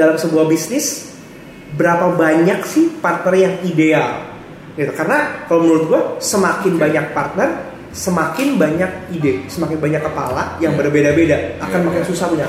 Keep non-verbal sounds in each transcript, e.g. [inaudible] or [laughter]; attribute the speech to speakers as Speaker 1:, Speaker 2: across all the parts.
Speaker 1: dalam sebuah bisnis berapa banyak sih partner yang ideal gitu karena kalau menurut gue semakin banyak partner semakin banyak ide semakin banyak kepala yang
Speaker 2: Iya.
Speaker 1: berbeda-beda akan
Speaker 2: Iya,
Speaker 1: makin
Speaker 2: iya.
Speaker 1: susah punya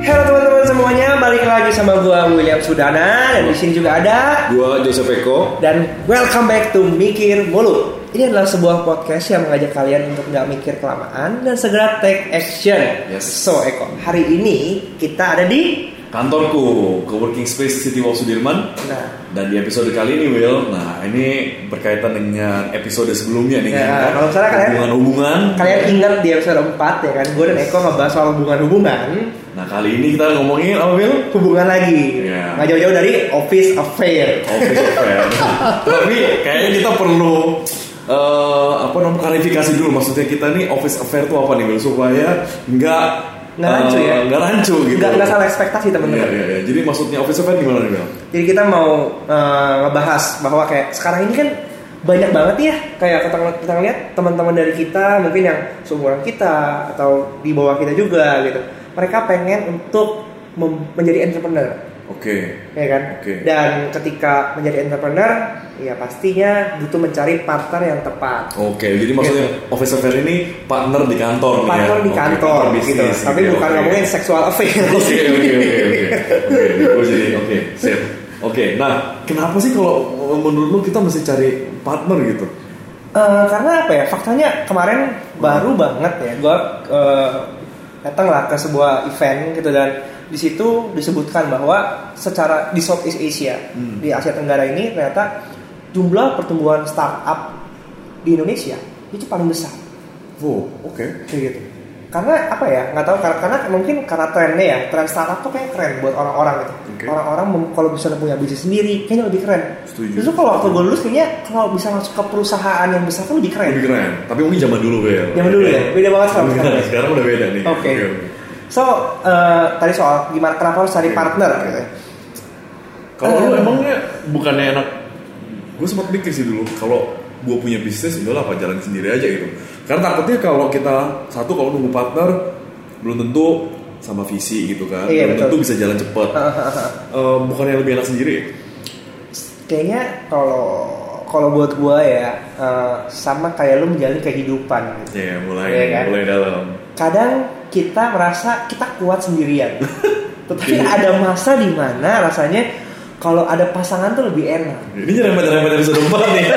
Speaker 1: Halo teman-teman semuanya, balik lagi sama gua William Sudana dan di sini juga ada
Speaker 2: Gua Joseph Eko.
Speaker 1: dan welcome back to Mikir Mulu. Ini adalah sebuah podcast yang mengajak kalian untuk nggak mikir kelamaan dan segera take action.
Speaker 2: Yes.
Speaker 1: So Eko, hari ini kita ada di
Speaker 2: Kantorku, Coworking Space City Walk Sudirman.
Speaker 1: Nah,
Speaker 2: Dan di episode kali ini Will, nah ini berkaitan dengan episode sebelumnya nih
Speaker 1: Ya,
Speaker 2: kan.
Speaker 1: kalau misalnya kalian-
Speaker 2: hubungan-hubungan.
Speaker 1: kalian ingat di episode 4 ya kan, gue dan Eko ngebahas soal hubungan-hubungan,
Speaker 2: Nah kali ini kita ngomongin apa Will?
Speaker 1: hubungan lagi,
Speaker 2: Iya.
Speaker 1: nggak jauh-jauh dari office affair.
Speaker 2: Office affair. [laughs] Tapi kayaknya kita perlu eh, apa namanya klarifikasi dulu maksudnya kita nih office affair tuh apa nih Will supaya nggak
Speaker 1: Nggak rancu
Speaker 2: eh,
Speaker 1: ya?
Speaker 2: nggak rancu gitu.
Speaker 1: Nggak nggak salah ekspektasi
Speaker 2: Iya,
Speaker 1: teman-teman.
Speaker 2: iya, iya. Jadi maksudnya office affair gimana nih Will?
Speaker 1: Jadi kita mau eh, ngebahas bahwa kayak sekarang ini kan banyak banget ya kayak kita, kita ngeliat teman-teman dari kita mungkin yang seumuran kita atau di bawah kita juga gitu. Mereka pengen untuk menjadi entrepreneur,
Speaker 2: Oke.
Speaker 1: ya kan?
Speaker 2: Oke.
Speaker 1: Dan ketika menjadi entrepreneur, ya pastinya butuh mencari partner yang tepat.
Speaker 2: Oke, jadi maksudnya office affair ini partner di kantor ya?
Speaker 1: Partner di
Speaker 2: Oke,
Speaker 1: kantor
Speaker 2: partner
Speaker 1: gitu.
Speaker 2: bisnis
Speaker 1: Tapi
Speaker 2: ya,
Speaker 1: bukan
Speaker 2: oke.
Speaker 1: ngomongin seksual affair. [laughs]
Speaker 2: Oke, oke, oke, oke. Oke, jadi oke, sip. Oke, nah kenapa sih kalau menurut lu kita mesti cari partner gitu?
Speaker 1: Eh, karena apa ya faktanya kemarin baru banget ya gue datang lah ke sebuah event gitu dan di situ disebutkan bahwa secara di Southeast Asia
Speaker 2: Hmm.
Speaker 1: di Asia Tenggara ini ternyata jumlah pertumbuhan startup di Indonesia itu paling besar
Speaker 2: Oh, oke.
Speaker 1: kayak gitu karena apa ya nggak tahu karena, karena mungkin karena trennya ya tren startup tuh kayak keren buat orang-orang gitu
Speaker 2: Oke.
Speaker 1: orang-orang kalau bisa punya bisnis sendiri kayaknya lebih keren
Speaker 2: Setuju.
Speaker 1: justru kalau waktu gue lulus kayaknya kalau bisa masuk ke perusahaan yang besar tuh lebih keren
Speaker 2: Lebih keren. Tapi mungkin zaman dulu ya.
Speaker 1: Zaman dulu ya? Beda banget sama sekarang
Speaker 2: sekarang udah beda nih.
Speaker 1: Oke. So eh, tadi soal gimana kenapa harus cari partner gitu. ya.
Speaker 2: Kalau lu
Speaker 1: Eh.
Speaker 2: emangnya bukannya enak? Gue sempat mikir sih dulu kalau gue punya bisnis udahlah apa jalan sendiri aja gitu. Karena takutnya kalau kita satu kalau nunggu partner belum tentu sama visi gitu kan.
Speaker 1: Iya,
Speaker 2: belum
Speaker 1: betul.
Speaker 2: tentu bisa jalan cepet. Eh, bukannya lebih enak sendiri? ya?
Speaker 1: Kayaknya kalau kalau buat gua ya eh, sama kayak lu menjalani kehidupan. Gitu.
Speaker 2: Ya mulai
Speaker 1: Iya kan?
Speaker 2: mulai dalam.
Speaker 1: Kadang kita merasa kita kuat sendirian. [laughs] Tetapi
Speaker 2: Iya.
Speaker 1: ada masa di mana rasanya kalau ada pasangan tuh lebih enak.
Speaker 2: Ini nyerempet-nyerempet episode 4 nih. [laughs]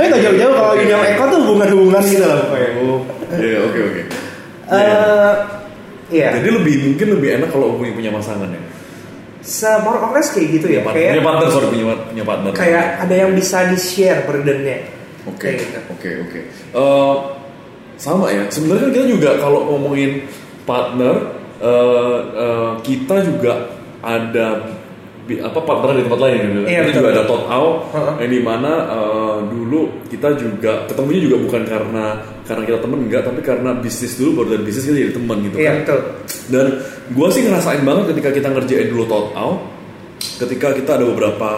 Speaker 1: Eh nggak jauh-jauh kalau dunia Eko tuh hubungan-hubungan gitu loh.
Speaker 2: Oh, Iya, oke oke. [laughs]
Speaker 1: Eh, Iya.
Speaker 2: Jadi lebih mungkin lebih enak kalau punya punya pasangan ya.
Speaker 1: Se more or less kayak gitu ya.
Speaker 2: Punya
Speaker 1: Kayak
Speaker 2: punya partner sorry punya punya partner.
Speaker 1: kayak ada yang bisa di share burdennya.
Speaker 2: Oke,
Speaker 1: gitu.
Speaker 2: oke, oke. Eh, sama ya. Sebenarnya kita juga kalau ngomongin partner, eh, eh, kita juga ada apa partner di tempat lain gitu.
Speaker 1: Iya,
Speaker 2: kita juga ada tot out
Speaker 1: Heeh.
Speaker 2: yang di mana eh, dulu kita juga ketemunya juga bukan karena karena kita temen enggak, tapi karena bisnis dulu baru dari bisnis kita jadi teman gitu
Speaker 1: Iya
Speaker 2: kan.
Speaker 1: betul.
Speaker 2: Dan gue sih ngerasain banget ketika kita ngerjain dulu tot out, ketika kita ada beberapa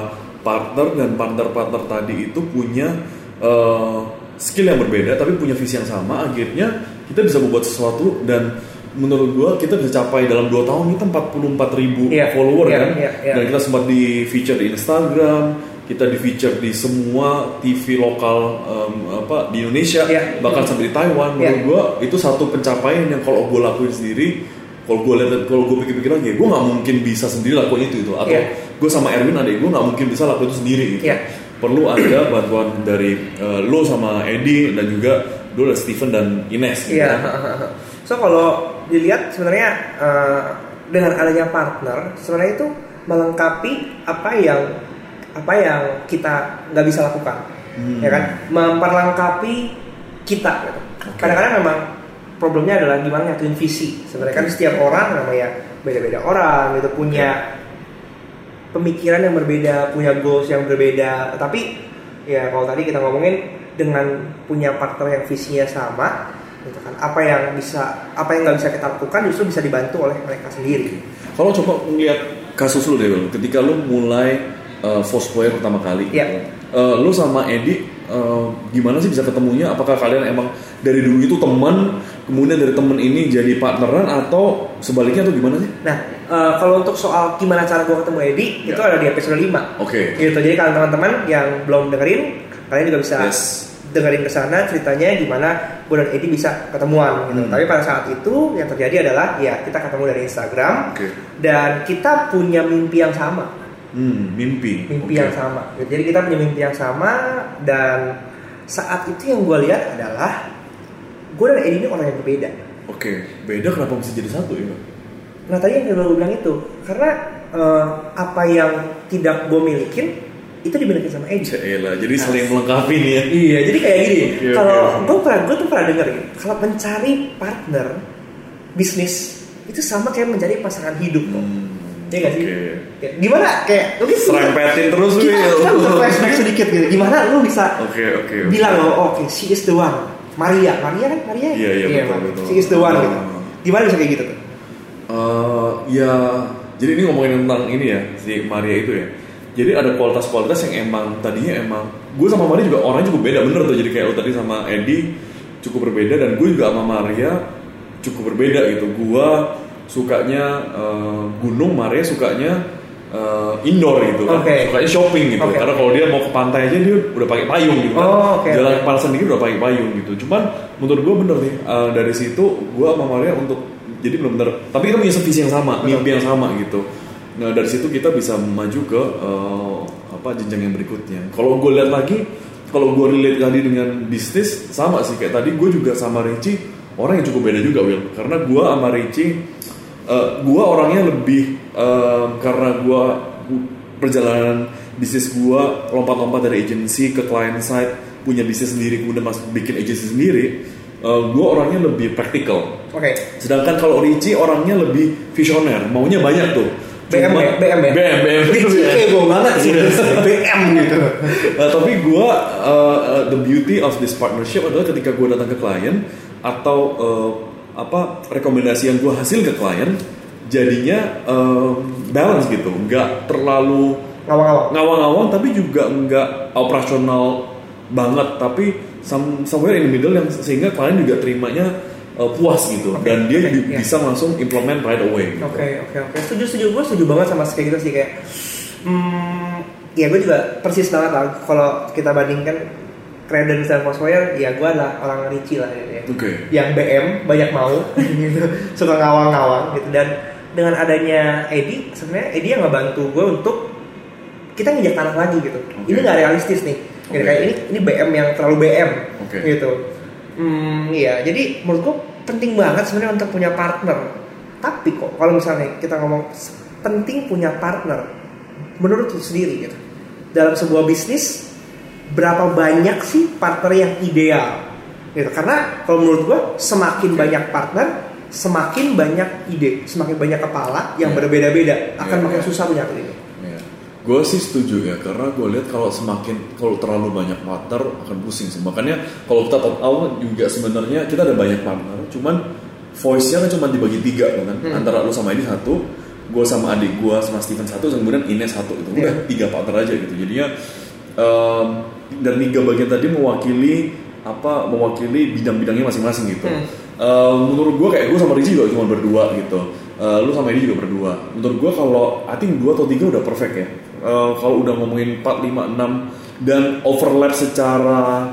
Speaker 2: partner dan partner-partner tadi itu punya eh, skill yang berbeda tapi punya visi yang sama, akhirnya kita bisa membuat sesuatu dan menurut gue kita bisa capai dalam 2 tahun kita 44 ribu
Speaker 1: Iya,
Speaker 2: follower
Speaker 1: iya,
Speaker 2: kan,
Speaker 1: iya, iya.
Speaker 2: dan kita sempat di feature di Instagram, kita di feature di semua TV lokal em, apa di Indonesia,
Speaker 1: Iya.
Speaker 2: bahkan sampai di Taiwan.
Speaker 1: Iya.
Speaker 2: Menurut gue itu satu pencapaian yang kalau gue lakuin sendiri kalau gue lihat kalau gue pikir-pikir lagi gue nggak mungkin bisa sendiri lakuin itu itu atau
Speaker 1: Iya.
Speaker 2: gue sama Erwin adik gue nggak mungkin bisa lakuin itu sendiri gitu
Speaker 1: Iya.
Speaker 2: Perlu ada bantuan dari eh, lo sama Edi dan juga dan Steven dan Ines gitu
Speaker 1: Iya.
Speaker 2: kan. [laughs]
Speaker 1: So kalau dilihat sebenarnya eh, dengan adanya partner sebenarnya itu melengkapi apa yang apa yang kita nggak bisa lakukan,
Speaker 2: Hmm.
Speaker 1: ya kan? Memperlengkapi kita. Gitu.
Speaker 2: Oke.
Speaker 1: Kadang-kadang memang problemnya adalah gimana nyatuin visi. Sebenarnya kan setiap orang namanya beda-beda orang gitu punya pemikiran yang berbeda, punya goals yang berbeda. Tapi ya kalau tadi kita ngomongin dengan punya partner yang visinya sama, gitu kan. Apa yang bisa, apa yang nggak bisa kita lakukan justru bisa dibantu oleh mereka sendiri.
Speaker 2: kalau coba ngeliat kasus lu deh ketika lu mulai uh, Foursquare pertama kali
Speaker 1: Iya.
Speaker 2: Eh, lu sama Edi eh, gimana sih bisa ketemunya apakah kalian emang dari dulu itu teman kemudian dari temen ini jadi partneran atau sebaliknya atau gimana sih?
Speaker 1: Nah, eh, kalau untuk soal gimana cara gue ketemu Edi, itu
Speaker 2: Ya.
Speaker 1: ada di episode 5.
Speaker 2: Oke.
Speaker 1: Gitu. Jadi kalau teman-teman yang belum dengerin, kalian juga bisa
Speaker 2: Yes.
Speaker 1: dengerin ke sana ceritanya gimana gue dan Edi bisa ketemuan gitu.
Speaker 2: Hmm.
Speaker 1: Tapi pada saat itu yang terjadi adalah ya kita ketemu dari Instagram
Speaker 2: Oke.
Speaker 1: dan kita punya mimpi yang sama,
Speaker 2: Hmm, mimpi.
Speaker 1: mimpi
Speaker 2: Oke.
Speaker 1: yang sama. Jadi kita punya mimpi yang sama dan saat itu yang gue lihat adalah gue dan Edi ini orang yang berbeda.
Speaker 2: Oke, beda kenapa bisa jadi satu ya?
Speaker 1: Nah tadi yang gue bilang itu karena eh, apa yang tidak gue milikin itu dimiliki sama Edi.
Speaker 2: Cela, jadi saling melengkapi nih ya.
Speaker 1: Iya, jadi kayak gini.
Speaker 2: Oke,
Speaker 1: kalau
Speaker 2: oke.
Speaker 1: gue pernah, gue tuh pernah denger gitu, kalau mencari partner bisnis itu sama kayak mencari pasangan hidup kok.
Speaker 2: Hmm,
Speaker 1: Iya gak sih?
Speaker 2: Oke.
Speaker 1: Kayak, gimana? Kayak mungkin
Speaker 2: Serempetin terus
Speaker 1: kita,
Speaker 2: Wil.
Speaker 1: kita butuh flashback sedikit gitu. Gimana lu bisa
Speaker 2: Oke, oke. oke.
Speaker 1: bilang loh, oh, oke, she is the one. Maria, Maria kan Maria?
Speaker 2: Iya, iya, betul,
Speaker 1: Maria.
Speaker 2: betul.
Speaker 1: She is the one gitu. Gimana bisa kayak gitu tuh?
Speaker 2: Eh, ya, jadi ini ngomongin tentang ini ya, si Maria itu ya. Jadi ada kualitas-kualitas yang emang tadinya emang gue sama Maria juga orangnya cukup beda bener tuh. Jadi kayak lo tadi sama Edi cukup berbeda dan gue juga sama Maria cukup berbeda gitu. Gue sukanya eh, gunung, Maria sukanya eh, indoor gitu kan.
Speaker 1: Oke.
Speaker 2: Sukanya shopping gitu.
Speaker 1: Oke.
Speaker 2: Karena kalau dia mau ke pantai aja dia udah pakai payung gitu kan.
Speaker 1: Oh, oke,
Speaker 2: Jalan ke pantai sendiri udah pakai payung gitu. Cuman menurut gue bener nih eh, dari situ gue sama Maria untuk jadi benar-benar tapi kita punya visi yang sama, mimpi yang sama gitu. Nah dari situ kita bisa maju ke eh, apa jenjang yang berikutnya. Kalau gue lihat lagi, kalau gue relate tadi dengan bisnis sama sih kayak tadi gue juga sama Ricci orang yang cukup beda juga Will. Karena gue sama Ricci, eh, gue orangnya lebih eh, karena gue perjalanan bisnis gue lompat-lompat dari agency ke client side punya bisnis sendiri kemudian masuk bikin agency sendiri. Gue orangnya lebih praktikal
Speaker 1: Oke.
Speaker 2: Sedangkan kalau Ricci orangnya lebih visioner, maunya banyak tuh.
Speaker 1: BM ya? BM ya?
Speaker 2: BM, BM.
Speaker 1: Ricci ego banget sih. [laughs] BM gitu.
Speaker 2: Nah, tapi gue the beauty of this partnership adalah ketika gue datang ke klien atau uh, apa rekomendasi yang gue hasil ke klien, jadinya uh, balance gitu, nggak terlalu
Speaker 1: Ngawang-ngawang.
Speaker 2: ngawang-ngawang tapi juga nggak operasional banget, tapi some, somewhere in the middle yang sehingga klien juga terimanya uh, puas gitu
Speaker 1: Oke,
Speaker 2: dan dia bi-
Speaker 1: iya.
Speaker 2: bisa langsung implement right away. Gitu.
Speaker 1: Oke oke oke setuju setuju gue setuju banget sama kayak gitu sih kayak hmm, ya gue juga persis banget lah kalau kita bandingkan Credence dan Foursquare ya gue adalah orang Ricci lah gitu ya
Speaker 2: Oke.
Speaker 1: yang BM banyak mau [laughs] gitu suka ngawang-ngawang gitu dan dengan adanya Edi sebenarnya Edi yang ngebantu gue untuk kita nginjak tanah lagi gitu
Speaker 2: Oke.
Speaker 1: ini nggak realistis nih Gitu,
Speaker 2: Oke.
Speaker 1: kayak ini ini BM yang terlalu BM
Speaker 2: Oke.
Speaker 1: gitu hmm iya jadi menurut gue penting banget sebenarnya untuk punya partner tapi kok kalau misalnya kita ngomong penting punya partner menurut lu sendiri gitu dalam sebuah bisnis berapa banyak sih partner yang ideal gitu karena kalau menurut gua semakin banyak partner semakin banyak ide semakin banyak kepala yang
Speaker 2: Iya.
Speaker 1: berbeda-beda akan
Speaker 2: Iya,
Speaker 1: makin
Speaker 2: iya.
Speaker 1: susah punya ini
Speaker 2: Gue sih setuju ya karena gue lihat kalau semakin kalau terlalu banyak partner akan pusing sih. Makanya kalau kita top out juga sebenarnya kita ada banyak partner, cuman voice-nya kan cuma dibagi tiga kan,
Speaker 1: Hmm.
Speaker 2: antara lu sama ini satu, gue sama adik gue sama Steven satu, kemudian Ines satu itu udah
Speaker 1: Iya.
Speaker 2: tiga partner aja gitu. Jadinya em, dan tiga bagian tadi mewakili apa mewakili bidang-bidangnya masing-masing gitu.
Speaker 1: Hmm.
Speaker 2: Eh, menurut gue kayak gue sama Rizky juga cuma berdua gitu. Eh, lu sama ini juga berdua. Menurut gue kalau I think dua atau tiga udah perfect ya. Eh, kalau udah ngomongin 4, 5, 6 dan overlap secara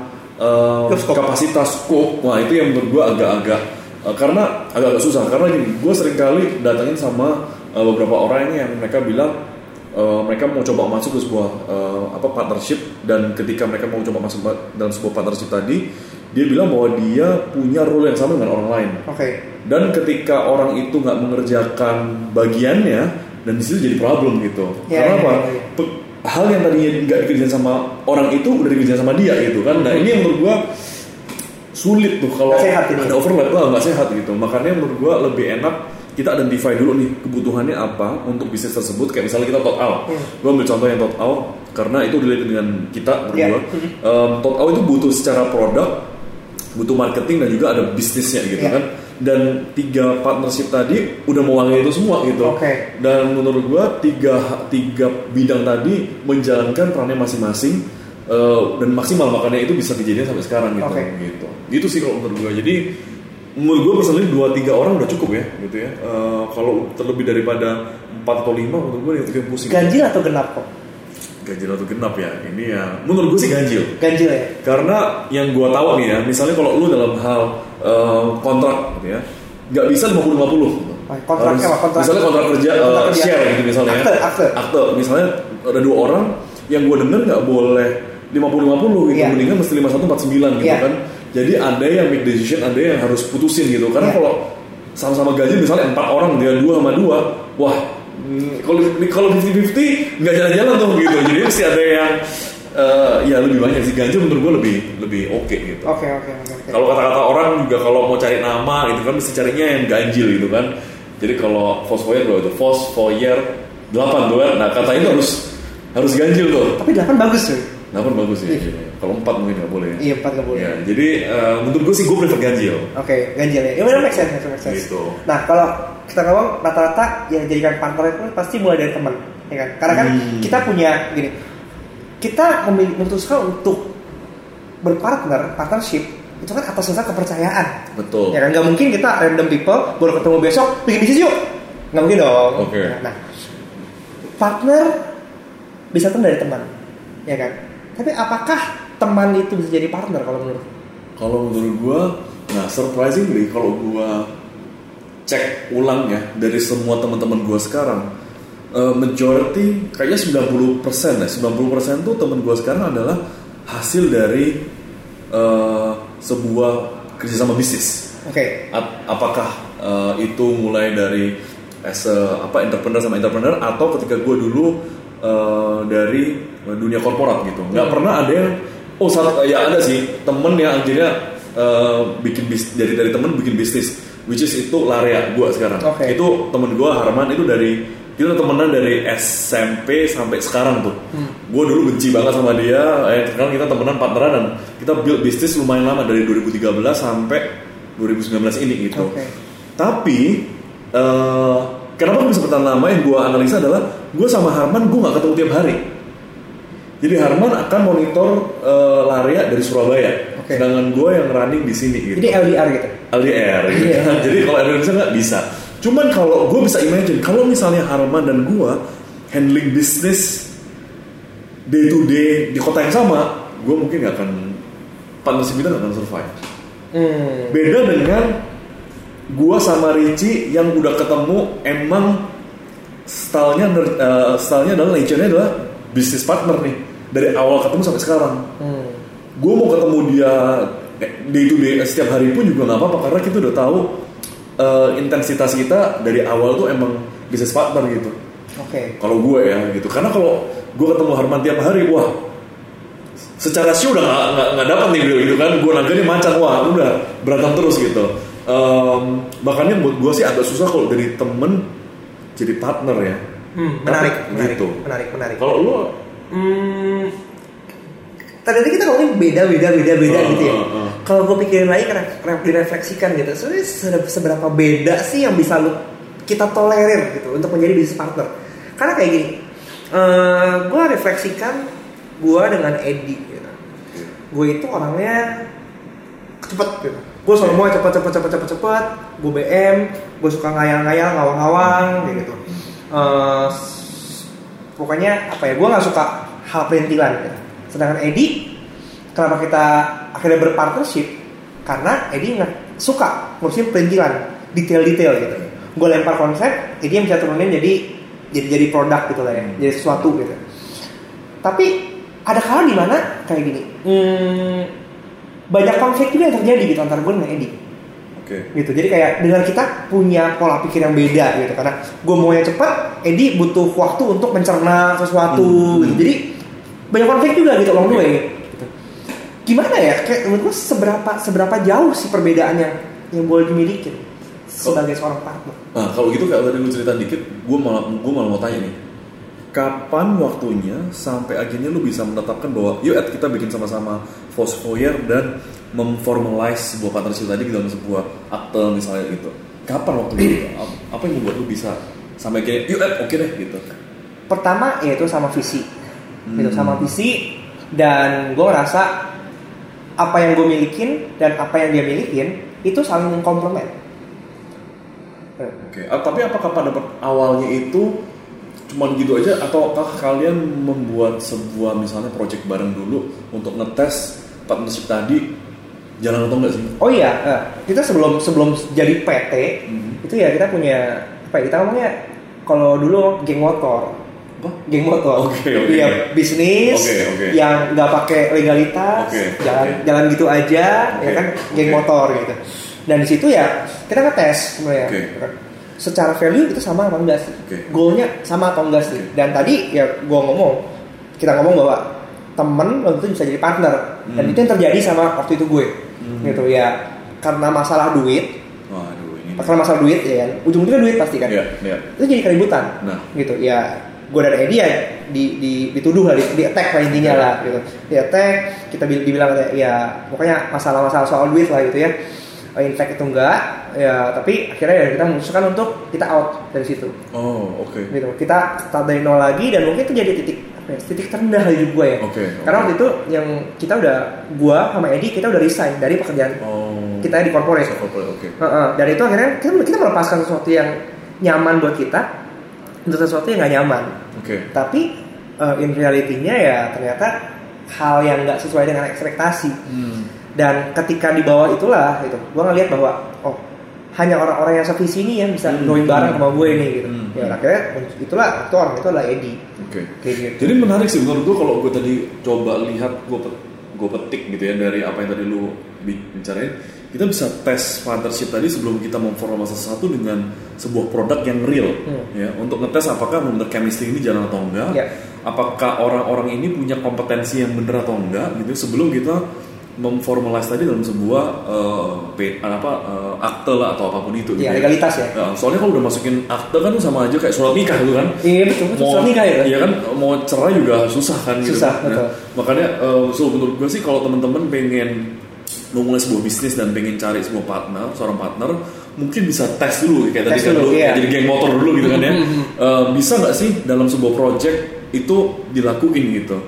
Speaker 1: Scope.
Speaker 2: kapasitas scope, wah itu yang menurut gue agak-agak eh, karena agak-agak susah. Karena gini, gue sering kali datangin sama eh, beberapa orang yang mereka bilang eh, mereka mau coba masuk ke sebuah eh, apa partnership. Dan ketika mereka mau coba masuk dalam sebuah partnership tadi dia bilang bahwa dia punya role yang sama dengan orang lain.
Speaker 1: Oke.
Speaker 2: Dan ketika orang itu nggak mengerjakan bagiannya dan di situ jadi problem gitu.
Speaker 1: Ya,
Speaker 2: karena
Speaker 1: ya,
Speaker 2: apa?
Speaker 1: ya, ya.
Speaker 2: Pe- hal yang tadinya nggak dikerjain sama orang itu udah dikerjain sama dia gitu kan. Nah ini yang menurut gua sulit tuh kalau ada overlap. Lah nggak sehat gitu. Makanya menurut gua lebih enak kita identify dulu nih kebutuhannya apa untuk bisnis tersebut. Kayak misalnya kita tot out
Speaker 1: Hmm.
Speaker 2: gua ambil contoh yang tot out karena itu relate dengan kita berdua.
Speaker 1: Ya.
Speaker 2: Em, tot out itu butuh secara produk butuh marketing dan juga ada bisnisnya gitu
Speaker 1: Ya.
Speaker 2: kan dan tiga partnership tadi udah mewakili itu semua gitu.
Speaker 1: Oke.
Speaker 2: dan menurut gua tiga tiga bidang tadi menjalankan perannya masing-masing eh, dan maksimal. Makanya itu bisa kejadian sampai sekarang gitu.
Speaker 1: Oke.
Speaker 2: gitu. Itu sih kalau menurut gua. Jadi menurut gue personally dua tiga orang udah cukup ya gitu ya. Eh, kalau terlebih daripada empat atau lima menurut gue itu pusing
Speaker 1: Ganjil atau genap kok?
Speaker 2: ganjil atau genap ya. Ini ya menurut gue sih ganjil.
Speaker 1: Ganjil ya.
Speaker 2: karena yang gue tahu nih ya misalnya kalau lu dalam hal eh, kontrak gitu ya nggak bisa 50 50 gitu.
Speaker 1: Oh, kontraknya apa? Kontrak-
Speaker 2: misalnya kontrak kerja eh,
Speaker 1: kontrak kerja.
Speaker 2: share gitu misalnya
Speaker 1: Akte,
Speaker 2: ya
Speaker 1: akte.
Speaker 2: akte misalnya ada dua orang yang gue denger nggak boleh 50 50 gitu
Speaker 1: Iya.
Speaker 2: mendingan mesti 51 49 gitu
Speaker 1: Iya.
Speaker 2: kan jadi ada yang make decision ada yang harus putusin gitu karena
Speaker 1: Iya.
Speaker 2: kalau sama-sama gaji misalnya empat orang dia dua sama dua wah hmm, kalau kalau 50 50 nggak jalan-jalan tuh gitu jadi mesti ada yang eh, ya lebih banyak sih ganjil menurut gue lebih lebih oke gitu
Speaker 1: Oke oke oke. oke.
Speaker 2: kalau kata-kata orang juga kalau mau cari nama itu kan mesti carinya yang ganjil gitu kan. Jadi kalau Fosfoyer berapa itu? Fosfoyer 8 tuh kan. Nah kata itu harus harus ganjil tuh.
Speaker 1: Tapi 8 bagus tuh.
Speaker 2: 8 bagus ya.
Speaker 1: Iya.
Speaker 2: Kalau 4 mungkin nggak boleh.
Speaker 1: Iya 4 nggak boleh.
Speaker 2: Ya, jadi eh, menurut gue sih gue prefer ganjil.
Speaker 1: Oke, ganjil ya. Ya benar make sense, make sense.
Speaker 2: Gitu.
Speaker 1: Nah, kalau kita ngomong rata-rata yang jadikan partner itu pasti mulai dari teman, ya kan? Karena kan
Speaker 2: Hmm.
Speaker 1: kita punya gini. Kita memilih memutuskan untuk berpartner, partnership itu kan atas dasar kepercayaan.
Speaker 2: Betul.
Speaker 1: Ya kan nggak mungkin kita random people baru ketemu besok bikin bisnis yuk. Nggak mungkin dong.
Speaker 2: Oke.
Speaker 1: Nah, partner bisa datang dari teman, ya kan? Tapi apakah teman itu bisa jadi partner kalau menurut?
Speaker 2: Kalau menurut gue, nah surprisingly kalau gue cek ulang ya dari semua teman-teman gue sekarang, eh, majority kayaknya 90% ya, 90% tuh teman gue sekarang adalah hasil dari eh, sebuah kerjasama bisnis.
Speaker 1: Oke.
Speaker 2: Ap- apakah eh, itu mulai dari as a, apa entrepreneur sama entrepreneur atau ketika gue dulu eh, dari dunia korporat gitu nggak
Speaker 1: Hmm.
Speaker 2: pernah ada yang oh saat ya ada sih temen yang akhirnya eh, bikin bis dari dari temen bikin bisnis which is itu Larea gue sekarang
Speaker 1: Oke.
Speaker 2: itu temen gue Harman itu dari kita temenan dari SMP sampai sekarang tuh
Speaker 1: Hmm.
Speaker 2: gue dulu benci banget sama dia eh, sekarang kita temenan partneran dan kita build bisnis lumayan lama dari 2013 sampai 2019 ini gitu
Speaker 1: Oke.
Speaker 2: tapi eh, kenapa bisa bertahan lama yang gue analisa adalah gue sama Harman gue nggak ketemu tiap hari jadi Harman akan monitor eh, Larea dari Surabaya
Speaker 1: Oke.
Speaker 2: sedangkan gue yang running di sini gitu
Speaker 1: Jadi LDR gitu.
Speaker 2: LDR gitu.
Speaker 1: Iya. [laughs]
Speaker 2: Jadi kalau Indonesia nggak bisa. Cuman kalau gue bisa imagine kalau misalnya Harman dan gue handling bisnis day to day di kota yang sama, gue mungkin nggak akan partnership kita nggak akan survive.
Speaker 1: Hmm.
Speaker 2: Beda dengan gue sama Ricci yang udah ketemu emang stylenya uh, stylenya adalah nature-nya adalah bisnis partner nih dari awal ketemu sampai sekarang
Speaker 1: Hmm.
Speaker 2: gue mau ketemu dia eh, day to day setiap hari pun juga nggak apa-apa karena kita udah tahu eh, intensitas kita dari awal tuh emang bisnis partner gitu
Speaker 1: Oke.
Speaker 2: kalau gue ya gitu karena kalau gue ketemu Harman tiap hari wah secara sih udah nggak nggak nggak dapat nih beliau gitu kan gue naganya macan wah udah berantem terus gitu Em, makanya buat gue sih agak susah kalau dari temen jadi partner ya
Speaker 1: Hmm, menarik,
Speaker 2: Tapi
Speaker 1: menarik,
Speaker 2: gitu.
Speaker 1: menarik, menarik.
Speaker 2: kalau lu
Speaker 1: Hmm, tadi kita ngomongin beda, beda, beda, beda
Speaker 2: Uh,
Speaker 1: gitu ya.
Speaker 2: uh, uh.
Speaker 1: Kalau gue pikirin lagi, re- re- direfleksikan gitu, sebenarnya se- seberapa beda sih yang bisa lu kita tolerir gitu untuk menjadi bisnis partner? Karena kayak gini, eh gue refleksikan gue dengan Edi. Gitu. Gue itu orangnya cepet gitu. Gue selalu mau cepet, cepet, cepet, cepet, cepet. Gue BM, gue suka ngayal-ngayal, ngawang-ngawang, kayak gitu. S- pokoknya apa ya? Gue nggak suka hal perintilan. Gitu. Sedangkan Edi, kenapa kita akhirnya berpartnership? Karena Edi nggak suka ngurusin perintilan, detail-detail gitu. Gue lempar konsep, Edi yang bisa turunin jadi jadi jadi produk gitu lah ya, jadi sesuatu gitu. Tapi ada kala di mana kayak gini, hmm, banyak konflik juga yang terjadi gitu antara gue dengan Edi
Speaker 2: oke
Speaker 1: gitu jadi kayak dengan kita punya pola pikir yang beda gitu karena gue maunya cepat Edi butuh waktu untuk mencerna sesuatu
Speaker 2: Hmm.
Speaker 1: gitu jadi banyak konflik juga gitu along the way gitu. gimana ya kayak menurut gue seberapa seberapa jauh sih perbedaannya yang boleh dimiliki sebagai seorang partner
Speaker 2: Nah kalau gitu kayak tadi lu cerita dikit, gue malah gue malah mau tanya nih, kapan waktunya sampai akhirnya lu bisa menetapkan bahwa yuk Ed, kita bikin sama-sama Fosfoyer dan memformalize sebuah partnership tadi dalam sebuah akte misalnya gitu. Kapan waktunya? itu? [clears throat] Ap- Apa yang membuat lu bisa sampai kayak yuk Ed, oke deh gitu.
Speaker 1: pertama yaitu sama visi gitu
Speaker 2: Hmm.
Speaker 1: sama visi dan gue ngerasa apa yang gue milikin dan apa yang dia milikin itu saling komplement.
Speaker 2: Oke, ah, tapi apakah pada awalnya itu cuman gitu aja ataukah kalian membuat sebuah misalnya project bareng dulu untuk ngetes partnership tadi jalan atau enggak sih?
Speaker 1: Oh iya, eh, kita sebelum sebelum jadi PT
Speaker 2: Hmm.
Speaker 1: itu ya kita punya apa ya kita ngomongnya kalau dulu geng motor,
Speaker 2: Apa?
Speaker 1: geng motor,
Speaker 2: Oke, oke.
Speaker 1: Iya, bisnis
Speaker 2: Oke, oke.
Speaker 1: yang nggak pakai legalitas,
Speaker 2: Oke,
Speaker 1: jalan
Speaker 2: oke.
Speaker 1: jalan gitu aja,
Speaker 2: Oke,
Speaker 1: ya kan geng
Speaker 2: oke.
Speaker 1: motor gitu. Dan di situ ya kita ngetes sebenarnya. Kan. Secara value itu sama apa enggak sih?
Speaker 2: Oke.
Speaker 1: Goalnya sama atau enggak sih?
Speaker 2: Oke.
Speaker 1: Dan tadi ya gua ngomong, kita ngomong bahwa temen lo itu bisa jadi partner dan
Speaker 2: Hmm.
Speaker 1: itu yang terjadi sama waktu itu gue
Speaker 2: Hmm.
Speaker 1: gitu ya karena masalah duit
Speaker 2: Waduh ini.
Speaker 1: karena masalah duit ya kan ujung-ujungnya duit pasti kan
Speaker 2: Iya, iya.
Speaker 1: itu jadi keributan
Speaker 2: Nah.
Speaker 1: gitu ya gue dan Edi ya di, di, dituduh lah di, di attack lah intinya lah gitu di attack kita bil- dibilang ya, ya pokoknya masalah-masalah soal duit lah gitu ya Eh, in fact itu enggak ya tapi akhirnya ya kita memutuskan untuk kita out dari situ
Speaker 2: Oh, oke.
Speaker 1: gitu kita start dari nol lagi dan mungkin itu jadi titik apa ya, titik terendah hidup gue ya
Speaker 2: Oke,
Speaker 1: karena
Speaker 2: oke.
Speaker 1: waktu itu yang kita udah gue sama Edi kita udah resign dari pekerjaan
Speaker 2: Oh.
Speaker 1: kita di corporate
Speaker 2: Corporate, oke.
Speaker 1: Heeh, dan itu akhirnya kita, kita melepaskan sesuatu yang nyaman buat kita untuk sesuatu yang nggak nyaman.
Speaker 2: Oke.
Speaker 1: Tapi uh, in reality-nya ya ternyata hal yang nggak sesuai dengan ekspektasi.
Speaker 2: Hmm.
Speaker 1: Dan ketika di bawah itulah itu, gue ngeliat bahwa oh hanya orang-orang yang sevisi ini yang bisa
Speaker 2: Hmm.
Speaker 1: growing bareng sama gue ini gitu.
Speaker 2: Hmm.
Speaker 1: Ya akhirnya itulah itu orang itu adalah Edi.
Speaker 2: Oke.
Speaker 1: Kayak gitu.
Speaker 2: Jadi menarik sih menurut gue kalau gue tadi coba lihat gue gue petik gitu ya dari apa yang tadi lu bi- bicarain kita bisa tes partnership tadi sebelum kita memformasi sesuatu dengan sebuah produk yang real
Speaker 1: Hmm.
Speaker 2: ya untuk ngetes apakah benar chemistry ini jalan atau enggak
Speaker 1: Ya.
Speaker 2: apakah orang-orang ini punya kompetensi yang benar atau enggak gitu sebelum kita memformalize tadi dalam sebuah pe- apa eh, akte lah atau apa pun itu gitu
Speaker 1: Ya legalitas ya.
Speaker 2: Ya, soalnya kalau udah masukin akte kan sama aja kayak surat nikah gitu kan
Speaker 1: Iya betul betul
Speaker 2: mau
Speaker 1: soal nikah ya.
Speaker 2: iya kan mau cerai juga susah kan gitu
Speaker 1: Susah,
Speaker 2: Nah,
Speaker 1: betul.
Speaker 2: makanya eh, so menurut gue sih kalau teman-teman pengen memulai sebuah bisnis dan pengen cari sebuah partner seorang partner mungkin bisa tes dulu kayak tadi
Speaker 1: Tes
Speaker 2: kan
Speaker 1: dulu, iya.
Speaker 2: jadi geng motor dulu gitu kan ya. Eh, bisa nggak sih dalam sebuah project itu dilakuin gitu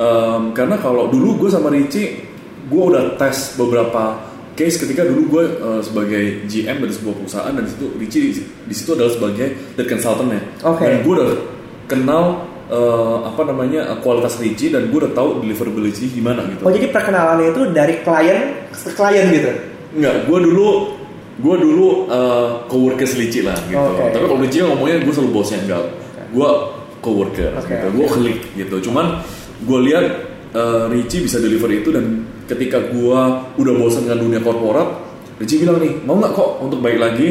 Speaker 2: Em, karena kalau dulu gue sama Ricci gue udah tes beberapa case ketika dulu gue eh, sebagai GM dari sebuah perusahaan dan situ Ricci di, di situ adalah sebagai lead consultant ya
Speaker 1: Oke.
Speaker 2: dan gue udah kenal eh, apa namanya eh, kualitas Ricci dan gue udah tahu deliverability gimana gitu
Speaker 1: Oh jadi perkenalannya itu dari klien ke klien gitu.
Speaker 2: Enggak, gue dulu gue dulu uh, coworkers Lici lah gitu.
Speaker 1: Oke.
Speaker 2: Tapi kalau Lici ngomongnya gue selalu bosnya enggak. Gue coworker
Speaker 1: Oke,
Speaker 2: gitu. Gue klik gitu. Cuman gue lihat uh, Ricci bisa deliver itu dan ketika gue udah bosan dengan dunia korporat, Ricci bilang nih mau nggak kok untuk baik lagi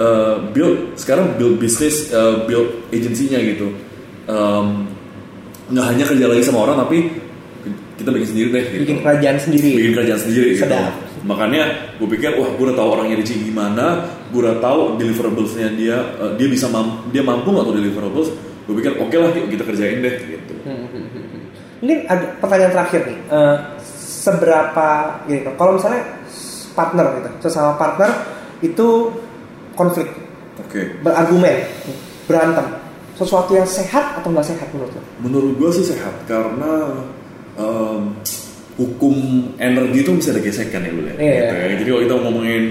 Speaker 2: uh, build sekarang build bisnis uh, build agensinya gitu. Um, nggak hanya kerja lagi sama orang tapi kita bikin sendiri deh gitu
Speaker 1: Bikin kerajaan sendiri.
Speaker 2: bikin kerjaan sendiri gitu.
Speaker 1: Sedap.
Speaker 2: Makanya gue pikir wah gue udah tahu orangnya Ricci gimana, gue udah tahu deliverablesnya dia eh, dia bisa mam- dia mampu nggak tuh deliverables. Gue pikir oke lah yuk kita kerjain deh gitu.
Speaker 1: Ini ada pertanyaan terakhir nih. Eh, seberapa gini, kalau misalnya partner gitu, sesama partner itu konflik,
Speaker 2: Oke.
Speaker 1: berargumen, berantem, sesuatu yang sehat atau nggak sehat menurut lo?
Speaker 2: Menurut gue sih sehat karena em, hukum energi itu ada gesekan ya boleh.
Speaker 1: Iya.
Speaker 2: Gitu ya. Jadi kalau kita ngomongin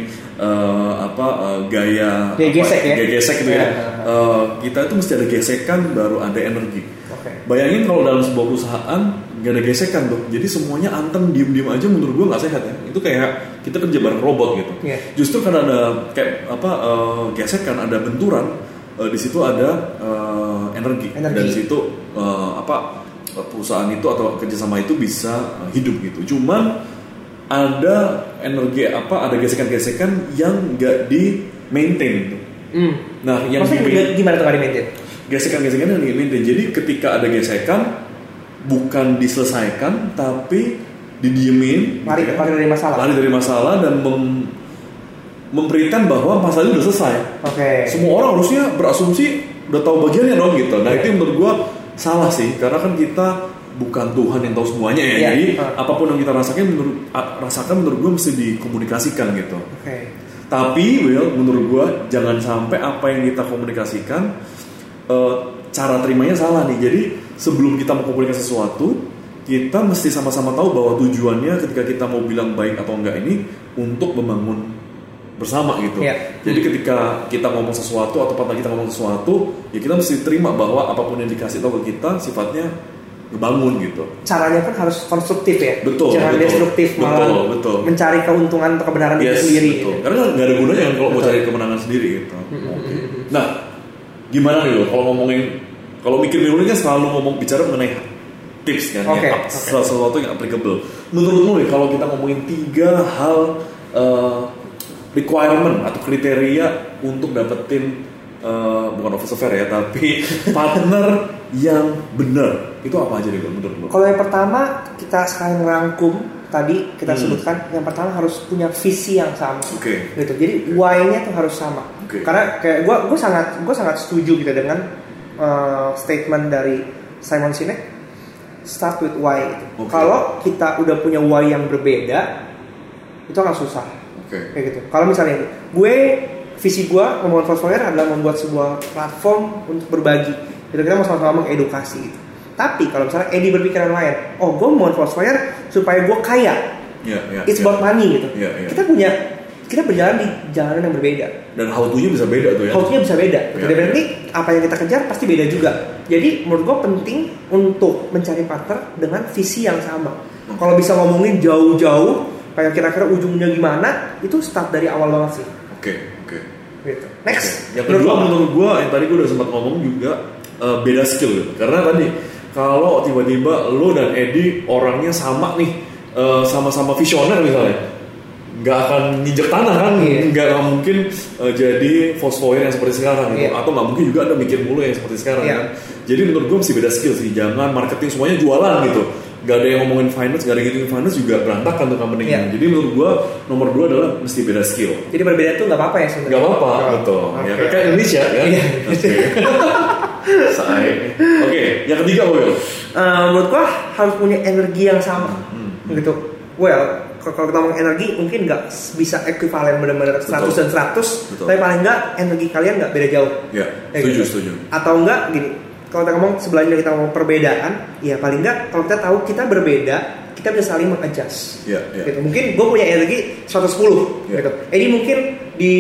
Speaker 2: eh, apa eh, gaya
Speaker 1: Gaya gesek
Speaker 2: apa,
Speaker 1: ya?
Speaker 2: gaya gesek gitu
Speaker 1: Iya.
Speaker 2: ya. eh, kita itu mesti ada gesekan baru ada energi.
Speaker 1: Oke.
Speaker 2: Bayangin kalau dalam sebuah perusahaan gak ada gesekan tuh, jadi semuanya anteng diem-diem aja menurut gua nggak sehat ya. Itu kayak kita kerja bareng robot gitu.
Speaker 1: Iya.
Speaker 2: Justru karena ada kayak apa eh, gesekan, ada benturan, eh, di situ ada eh, energi.
Speaker 1: Energi.
Speaker 2: dan di situ eh, apa perusahaan itu atau kerjasama itu bisa hidup gitu. Cuman ada energi apa, ada gesekan-gesekan yang nggak di maintain gitu.
Speaker 1: Hmm.
Speaker 2: Nah, yang
Speaker 1: Maksudnya
Speaker 2: di-
Speaker 1: gimana- tuh nggak di-maintain?
Speaker 2: gesekan-gesekan yang di-maintain. Jadi ketika ada gesekan bukan diselesaikan tapi didiemin
Speaker 1: Lari,
Speaker 2: gitu
Speaker 1: lari dari masalah.
Speaker 2: lari dari masalah dan mem, memberikan bahwa masalah itu udah selesai.
Speaker 1: Oke.
Speaker 2: Semua orang harusnya berasumsi udah tahu bagiannya dong gitu. Nah,
Speaker 1: Iya.
Speaker 2: itu menurut gua salah sih karena kan kita bukan Tuhan yang tahu semuanya ya.
Speaker 1: Iya.
Speaker 2: Jadi
Speaker 1: Ah.
Speaker 2: apa pun yang kita rasakan menurut rasakan menurut gua mesti dikomunikasikan gitu.
Speaker 1: Oke.
Speaker 2: Tapi Will, menurut gua jangan sampai apa yang kita komunikasikan eh, cara terimanya salah nih. Jadi sebelum kita mau komunikasi sesuatu, kita mesti sama-sama tahu bahwa tujuannya ketika kita mau bilang baik atau enggak ini untuk membangun bersama gitu.
Speaker 1: Iya.
Speaker 2: Jadi ketika kita ngomong sesuatu atau partner kita ngomong sesuatu, ya kita mesti terima bahwa apa pun yang dikasih tahu ke kita sifatnya ngebangun gitu.
Speaker 1: caranya pun harus konstruktif ya
Speaker 2: Betul,
Speaker 1: jangan
Speaker 2: betul.
Speaker 1: destruktif malah
Speaker 2: Betul, betul.
Speaker 1: mencari keuntungan atau kebenaran itu
Speaker 2: Yes,
Speaker 1: sendiri
Speaker 2: betul. Karena nggak ada gunanya kan kalau mau cari kemenangan sendiri gitu. Nah, gimana nih lo kalau ngomongin kalau mikir dulu kan selalu ngomong bicara mengenai tips kan
Speaker 1: Oke,
Speaker 2: yang
Speaker 1: oke.
Speaker 2: sesuatu yang applicable. Menurut lo nih kalau kita ngomongin tiga hal eh, requirement atau kriteria untuk dapetin eh, bukan office affair ya tapi [laughs] partner yang benar itu apa aja nih menurut lo?
Speaker 1: kalau yang pertama kita sekarang rangkum tadi kita
Speaker 2: Hmm.
Speaker 1: sebutkan yang pertama harus punya visi yang sama
Speaker 2: Oke.
Speaker 1: gitu jadi why-nya tuh harus sama
Speaker 2: Oke.
Speaker 1: karena kayak gue gue sangat gue sangat setuju gitu dengan uh, statement dari Simon Sinek start with why gitu.
Speaker 2: Oke.
Speaker 1: kalau kita udah punya why yang berbeda itu akan susah
Speaker 2: Oke.
Speaker 1: kayak gitu kalau misalnya gue visi gue ngomongin Foursquare adalah membuat sebuah platform untuk berbagi gitu kita mau sama-sama mengedukasi gitu tapi kalau misalnya Edi berpikiran lain oh gue mau Foursquare supaya gue kaya
Speaker 2: Ya, ya,
Speaker 1: it's
Speaker 2: ya.
Speaker 1: about money gitu
Speaker 2: Iya, iya.
Speaker 1: kita punya kita berjalan di jalanan yang berbeda
Speaker 2: Dan how to-nya bisa beda tuh ya.
Speaker 1: how-nya bisa beda gitu.
Speaker 2: Iya,
Speaker 1: Definitely apa yang kita kejar pasti beda juga jadi menurut gue penting untuk mencari partner dengan visi yang sama kalau bisa ngomongin jauh-jauh kayak kira-kira ujungnya gimana itu start dari awal banget sih
Speaker 2: Oke, oke.
Speaker 1: gitu. next
Speaker 2: Oke. Yang kedua menurut gua yang tadi gua udah sempat ngomong juga eh, beda skill gitu. Karena tadi kalau tiba-tiba lo dan Edi orangnya sama nih eh, sama-sama visioner misalnya nggak akan nginjek tanah kan
Speaker 1: Iya.
Speaker 2: nggak nggak mungkin eh, jadi fosfoir yang seperti sekarang gitu
Speaker 1: Iya.
Speaker 2: atau nggak mungkin juga ada mikir mulu yang seperti sekarang
Speaker 1: Iya.
Speaker 2: kan jadi menurut gue mesti beda skill sih jangan marketing semuanya jualan gitu nggak ada yang ngomongin finance nggak ada yang ngomongin finance juga berantakan tuh company
Speaker 1: Iya.
Speaker 2: jadi menurut gue nomor dua adalah mesti beda skill
Speaker 1: jadi berbeda tuh nggak apa-apa ya sebenarnya
Speaker 2: Gak apa-apa,
Speaker 1: Oh,
Speaker 2: betul. Ya,
Speaker 1: oke.
Speaker 2: kayak Indonesia kan.
Speaker 1: Iya.
Speaker 2: Oke. [laughs] Say. Oke, yang ketiga apa Will?
Speaker 1: Eh, menurut gua harus punya energi yang sama
Speaker 2: Hmm.
Speaker 1: gitu well kalau kita ngomong energi mungkin nggak bisa ekuivalen benar-benar 100 dan 100
Speaker 2: Betul.
Speaker 1: tapi paling nggak energi kalian nggak beda jauh
Speaker 2: Ya,
Speaker 1: Kayak
Speaker 2: setuju,
Speaker 1: gitu.
Speaker 2: setuju.
Speaker 1: atau enggak gini kalau kita ngomong sebelahnya kita ngomong perbedaan ya paling enggak kalau kita tahu kita berbeda kita bisa saling mengadjust
Speaker 2: Ya, ya.
Speaker 1: gitu mungkin gue punya energi 110
Speaker 2: Ya.
Speaker 1: gitu Edi mungkin di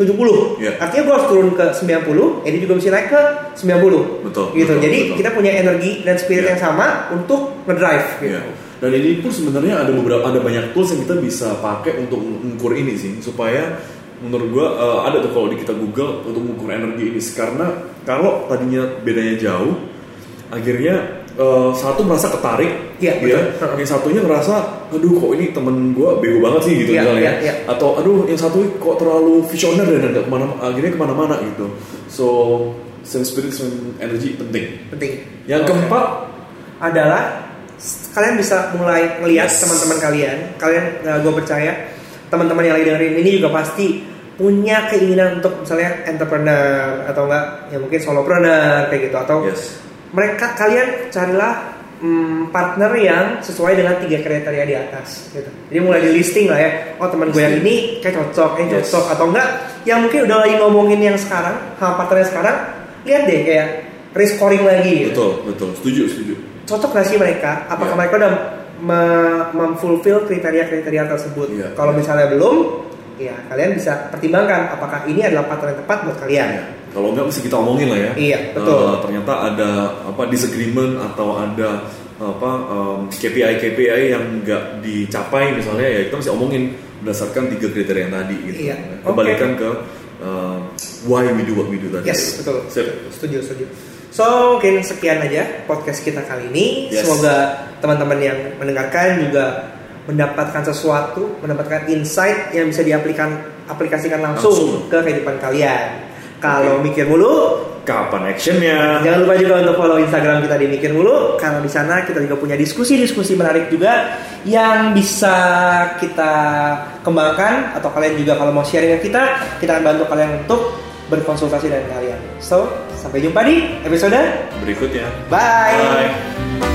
Speaker 1: 70
Speaker 2: Ya.
Speaker 1: artinya gue harus turun ke 90 Edi juga bisa naik ke 90
Speaker 2: Betul,
Speaker 1: gitu
Speaker 2: betul,
Speaker 1: jadi
Speaker 2: betul.
Speaker 1: kita punya energi dan spirit
Speaker 2: Ya.
Speaker 1: yang sama untuk ngedrive gitu
Speaker 2: Ya. Dan ini pun sebenarnya ada beberapa ada banyak tools yang kita bisa pakai untuk mengukur ini sih supaya menurut gua eh, ada tuh kalau di kita Google untuk mengukur energi ini karena kalau tadinya bedanya jauh akhirnya eh, satu merasa ketarik
Speaker 1: Iya,
Speaker 2: ya
Speaker 1: betul.
Speaker 2: yang satunya ngerasa aduh kok ini temen gua bego banget sih gitu
Speaker 1: Iya,
Speaker 2: misalnya
Speaker 1: iya, iya.
Speaker 2: atau aduh yang satu kok terlalu visioner dan ada ke mana akhirnya ke mana-mana gitu so same spirit same energy penting
Speaker 1: penting
Speaker 2: yang
Speaker 1: Oke.
Speaker 2: keempat
Speaker 1: adalah kalian bisa mulai ngelihat
Speaker 2: Yes.
Speaker 1: teman-teman kalian kalian gue percaya teman-teman yang lagi dengerin ini juga pasti punya keinginan untuk misalnya entrepreneur atau enggak ya mungkin solopreneur kayak gitu atau
Speaker 2: yes
Speaker 1: mereka kalian carilah mm, partner yang sesuai dengan tiga kriteria di atas gitu. Jadi mulai di listing lah ya. Oh teman gue yang ini kayak cocok, yang
Speaker 2: Yes.
Speaker 1: cocok atau enggak yang mungkin udah lagi ngomongin yang sekarang, sama partner yang sekarang, lihat deh kayak risk scoring lagi. gitu.
Speaker 2: betul betul setuju setuju
Speaker 1: Cocok gak sih mereka? Apakah
Speaker 2: Iya.
Speaker 1: mereka udah me- memfulfill kriteria-kriteria tersebut?
Speaker 2: Iya.
Speaker 1: Kalau misalnya belum, ya kalian bisa pertimbangkan apakah ini adalah partner yang tepat buat kalian.
Speaker 2: Kalau enggak mesti kita omongin lah ya.
Speaker 1: Iya, betul.
Speaker 2: Eh, ternyata ada apa disagreement atau ada apa KPI KPI yang enggak dicapai misalnya ya kita mesti omongin berdasarkan tiga kriteria yang tadi gitu.
Speaker 1: Iya,
Speaker 2: Kembalikan ke eh, why we do what we do tadi.
Speaker 1: Yes, betul.
Speaker 2: Sip.
Speaker 1: Setuju, setuju. So, mungkin sekian aja podcast kita kali ini.
Speaker 2: Yes.
Speaker 1: Semoga teman-teman yang mendengarkan juga mendapatkan sesuatu, mendapatkan insight yang bisa diaplikasikan aplikasikan langsung,
Speaker 2: Langsung.
Speaker 1: ke kehidupan kalian. Kalau mikir mulu,
Speaker 2: Kapan actionnya?
Speaker 1: jangan lupa juga untuk follow Instagram kita di mikir mulu. Karena di sana kita juga punya diskusi-diskusi menarik juga yang bisa kita kembangkan atau kalian juga kalau mau sharing ke kita, kita akan bantu kalian untuk berkonsultasi dengan kalian. So, sampai jumpa di episode
Speaker 2: Berikutnya.
Speaker 1: Bye.
Speaker 2: Bye.